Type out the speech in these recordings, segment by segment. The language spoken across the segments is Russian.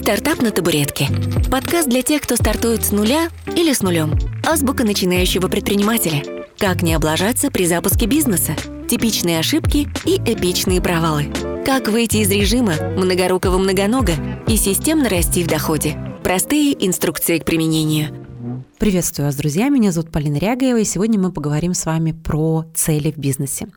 «Стартап на табуретке» – подкаст для тех, кто стартует с нуля или с нулем. Азбука начинающего предпринимателя. Как не облажаться при запуске бизнеса, типичные ошибки и эпичные провалы. Как выйти из режима многорукого многонога и системно расти в доходе. Простые инструкции к применению. Приветствую вас, друзья! Меня зовут Полина Рягаева, и сегодня мы поговорим с вами про цели в бизнесе.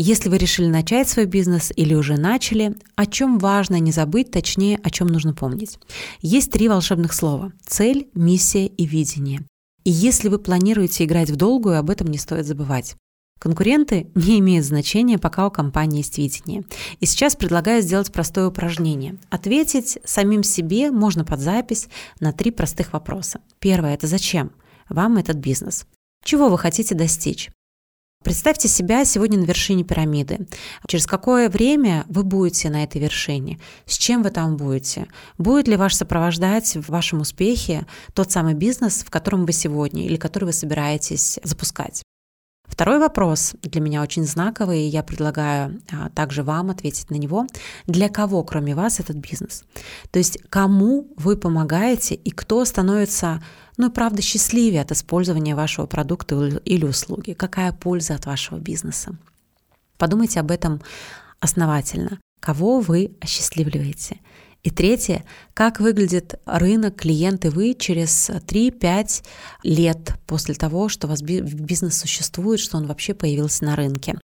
Если вы решили начать свой бизнес или уже начали, о чем важно не забыть, точнее, о чем нужно помнить. Есть три волшебных слова – цель, миссия и видение. И если вы планируете играть в долгую, об этом не стоит забывать. Конкуренты не имеют значения, пока у компании есть видение. И сейчас предлагаю сделать простое упражнение. Ответить самим себе можно под запись на три простых вопроса. Первое – это зачем вам этот бизнес? Чего вы хотите достичь? Представьте себя сегодня на вершине пирамиды. Через какое время вы будете на этой вершине? С чем вы там будете? Будет ли ваш сопровождать в вашем успехе тот самый бизнес, в котором вы сегодня или который вы собираетесь запускать? Второй вопрос для меня очень знаковый, и я предлагаю а, также вам ответить на него. Для кого, кроме вас, этот бизнес? То есть кому вы помогаете и кто становится, ну и правда, счастливее от использования вашего продукта или услуги? Какая польза от вашего бизнеса? Подумайте об этом основательно. Кого вы осчастливливаете? И третье, как выглядит рынок, клиенты вы через 3-5 лет после того, что у вас бизнес существует, что он вообще появился на рынке.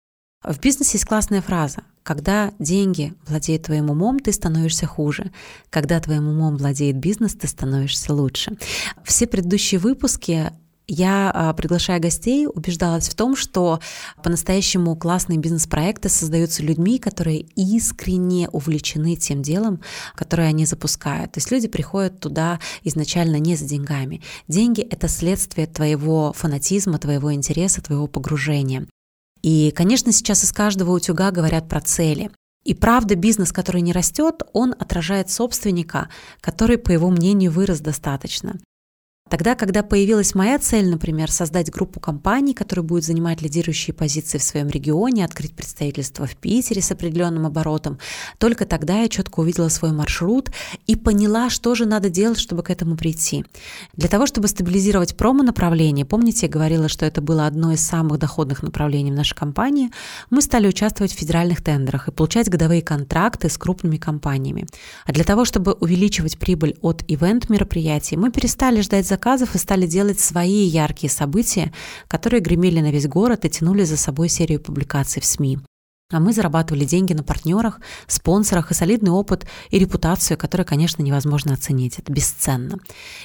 В бизнесе есть классная фраза. Когда деньги владеют твоим умом, ты становишься хуже. Когда твоим умом владеет бизнес, ты становишься лучше. Все предыдущие выпуски я, а, приглашая гостей, убеждалась в том, что по-настоящему классные бизнес-проекты создаются людьми, которые искренне увлечены тем делом, которое они запускают. То есть люди приходят туда изначально не за деньгами. Деньги — это следствие твоего фанатизма, твоего интереса, твоего погружения. И, конечно, сейчас из каждого утюга говорят про цели. И правда, бизнес, который не растет, он отражает собственника, который, по его мнению, вырос достаточно. Тогда, когда появилась моя цель, например, создать группу компаний, которые будут занимать лидирующие позиции в своем регионе, открыть представительство в Питере с определенным оборотом, только тогда я четко увидела свой маршрут и поняла, что же надо делать, чтобы к этому прийти. Для того, чтобы стабилизировать промо-направление, помните, я говорила, что это было одно из самых доходных направлений в нашей компании, мы стали участвовать в федеральных тендерах и получать годовые контракты с крупными компаниями. А для того, чтобы увеличивать прибыль от ивент-мероприятий, мы перестали ждать заказов заказов и стали делать свои яркие события, которые гремели на весь город и тянули за собой серию публикаций в СМИ. А мы зарабатывали деньги на партнерах, спонсорах и солидный опыт и репутацию, которую, конечно, невозможно оценить. Это бесценно.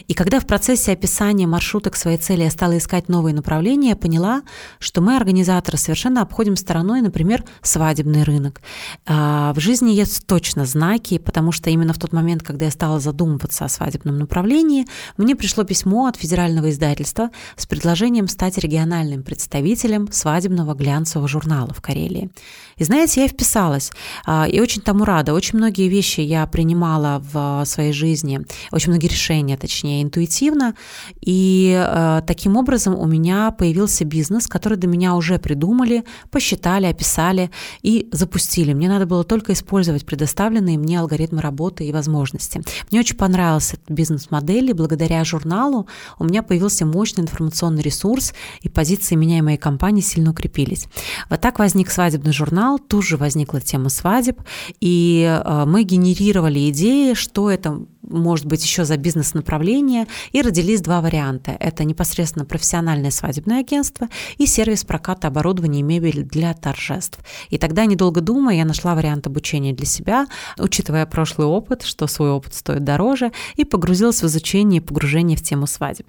И когда в процессе описания маршрута к своей цели я стала искать новые направления, я поняла, что мы, организаторы, совершенно обходим стороной, например, свадебный рынок. А в жизни есть точно знаки, потому что именно в тот момент, когда я стала задумываться о свадебном направлении, мне пришло письмо от федерального издательства с предложением стать региональным представителем свадебного глянцевого журнала в Карелии. И знаете, я вписалась, а, и очень тому рада. Очень многие вещи я принимала в своей жизни, очень многие решения, точнее, интуитивно, и а, таким образом у меня появился бизнес, который до меня уже придумали, посчитали, описали и запустили. Мне надо было только использовать предоставленные мне алгоритмы работы и возможности. Мне очень понравился этот бизнес-модель, и благодаря журналу у меня появился мощный информационный ресурс, и позиции меня и моей компании сильно укрепились. Вот так возник свадебный журнал, канал, тут же возникла тема свадеб, и э, мы генерировали идеи, что это может быть еще за бизнес-направление, и родились два варианта. Это непосредственно профессиональное свадебное агентство и сервис проката оборудования и мебели для торжеств. И тогда, недолго думая, я нашла вариант обучения для себя, учитывая прошлый опыт, что свой опыт стоит дороже, и погрузилась в изучение и погружение в тему свадеб.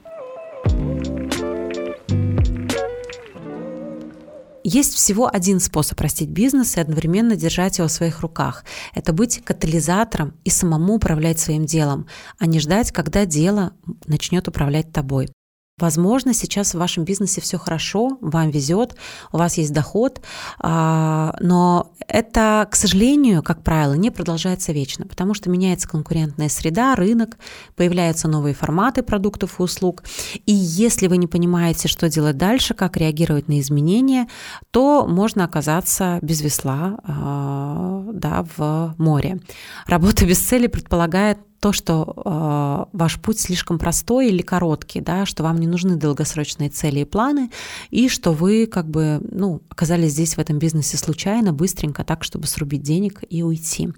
Есть всего один способ растить бизнес и одновременно держать его в своих руках. Это быть катализатором и самому управлять своим делом, а не ждать, когда дело начнет управлять тобой. Возможно, сейчас в вашем бизнесе все хорошо, вам везет, у вас есть доход, а, но это, к сожалению, как правило, не продолжается вечно, потому что меняется конкурентная среда, рынок, появляются новые форматы продуктов и услуг. И если вы не понимаете, что делать дальше, как реагировать на изменения, то можно оказаться без весла а, да, в море. Работа без цели предполагает то, что э, ваш путь слишком простой или короткий, да, что вам не нужны долгосрочные цели и планы, и что вы как бы ну, оказались здесь в этом бизнесе случайно, быстренько, так, чтобы срубить денег и уйти.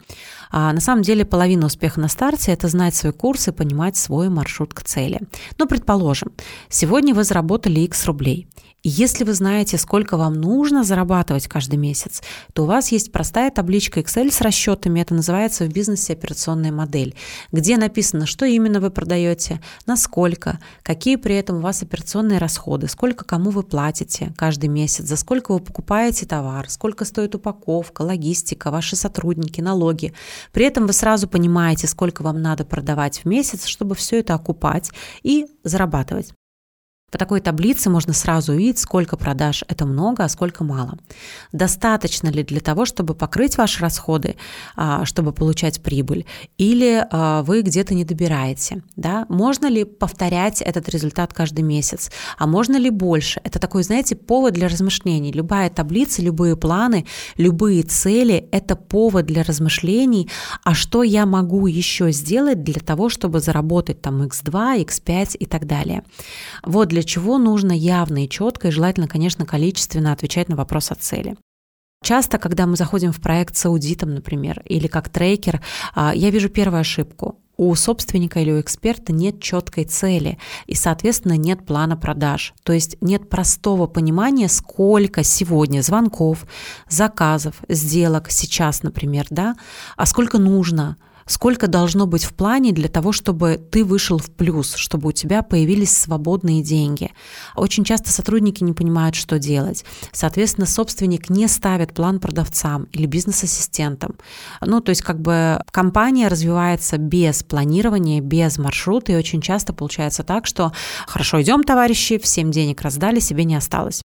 А на самом деле половина успеха на старте – это знать свой курс и понимать свой маршрут к цели. Ну, предположим, сегодня вы заработали X рублей – и если вы знаете, сколько вам нужно зарабатывать каждый месяц, то у вас есть простая табличка Excel с расчетами, это называется в бизнесе операционная модель, где написано, что именно вы продаете, на сколько, какие при этом у вас операционные расходы, сколько кому вы платите каждый месяц, за сколько вы покупаете товар, сколько стоит упаковка, логистика, ваши сотрудники, налоги. При этом вы сразу понимаете, сколько вам надо продавать в месяц, чтобы все это окупать и зарабатывать. По такой таблице можно сразу увидеть, сколько продаж это много, а сколько мало. Достаточно ли для того, чтобы покрыть ваши расходы, а, чтобы получать прибыль, или а, вы где-то не добираете? Да? Можно ли повторять этот результат каждый месяц? А можно ли больше? Это такой, знаете, повод для размышлений. Любая таблица, любые планы, любые цели – это повод для размышлений, а что я могу еще сделать для того, чтобы заработать там x2, x5 и так далее. Вот для для чего нужно явно и четко, и желательно, конечно, количественно отвечать на вопрос о цели. Часто, когда мы заходим в проект с аудитом, например, или как трекер, а, я вижу первую ошибку. У собственника или у эксперта нет четкой цели и, соответственно, нет плана продаж. То есть нет простого понимания, сколько сегодня звонков, заказов, сделок сейчас, например, да, а сколько нужно – сколько должно быть в плане для того, чтобы ты вышел в плюс, чтобы у тебя появились свободные деньги. Очень часто сотрудники не понимают, что делать. Соответственно, собственник не ставит план продавцам или бизнес-ассистентам. Ну, то есть как бы компания развивается без планирования, без маршрута, и очень часто получается так, что хорошо, идем, товарищи, всем денег раздали, себе не осталось.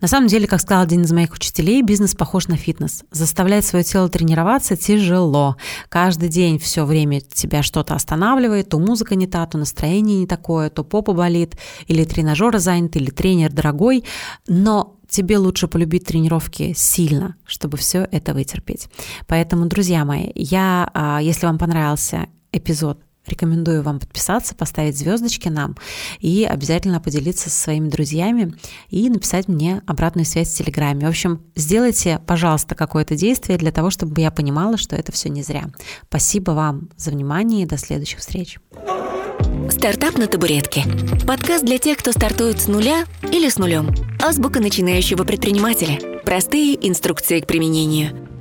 На самом деле, как сказал один из моих учителей, бизнес похож на фитнес. Заставлять свое тело тренироваться тяжело. Каждый день все время тебя что-то останавливает, то музыка не та, то настроение не такое, то попа болит, или тренажер занят, или тренер дорогой. Но тебе лучше полюбить тренировки сильно, чтобы все это вытерпеть. Поэтому, друзья мои, я, а, если вам понравился эпизод Рекомендую вам подписаться, поставить звездочки нам и обязательно поделиться со своими друзьями и написать мне обратную связь в Телеграме. В общем, сделайте, пожалуйста, какое-то действие для того, чтобы я понимала, что это все не зря. Спасибо вам за внимание и до следующих встреч. Стартап на табуретке. Подкаст для тех, кто стартует с нуля или с нулем. Азбука начинающего предпринимателя. Простые инструкции к применению.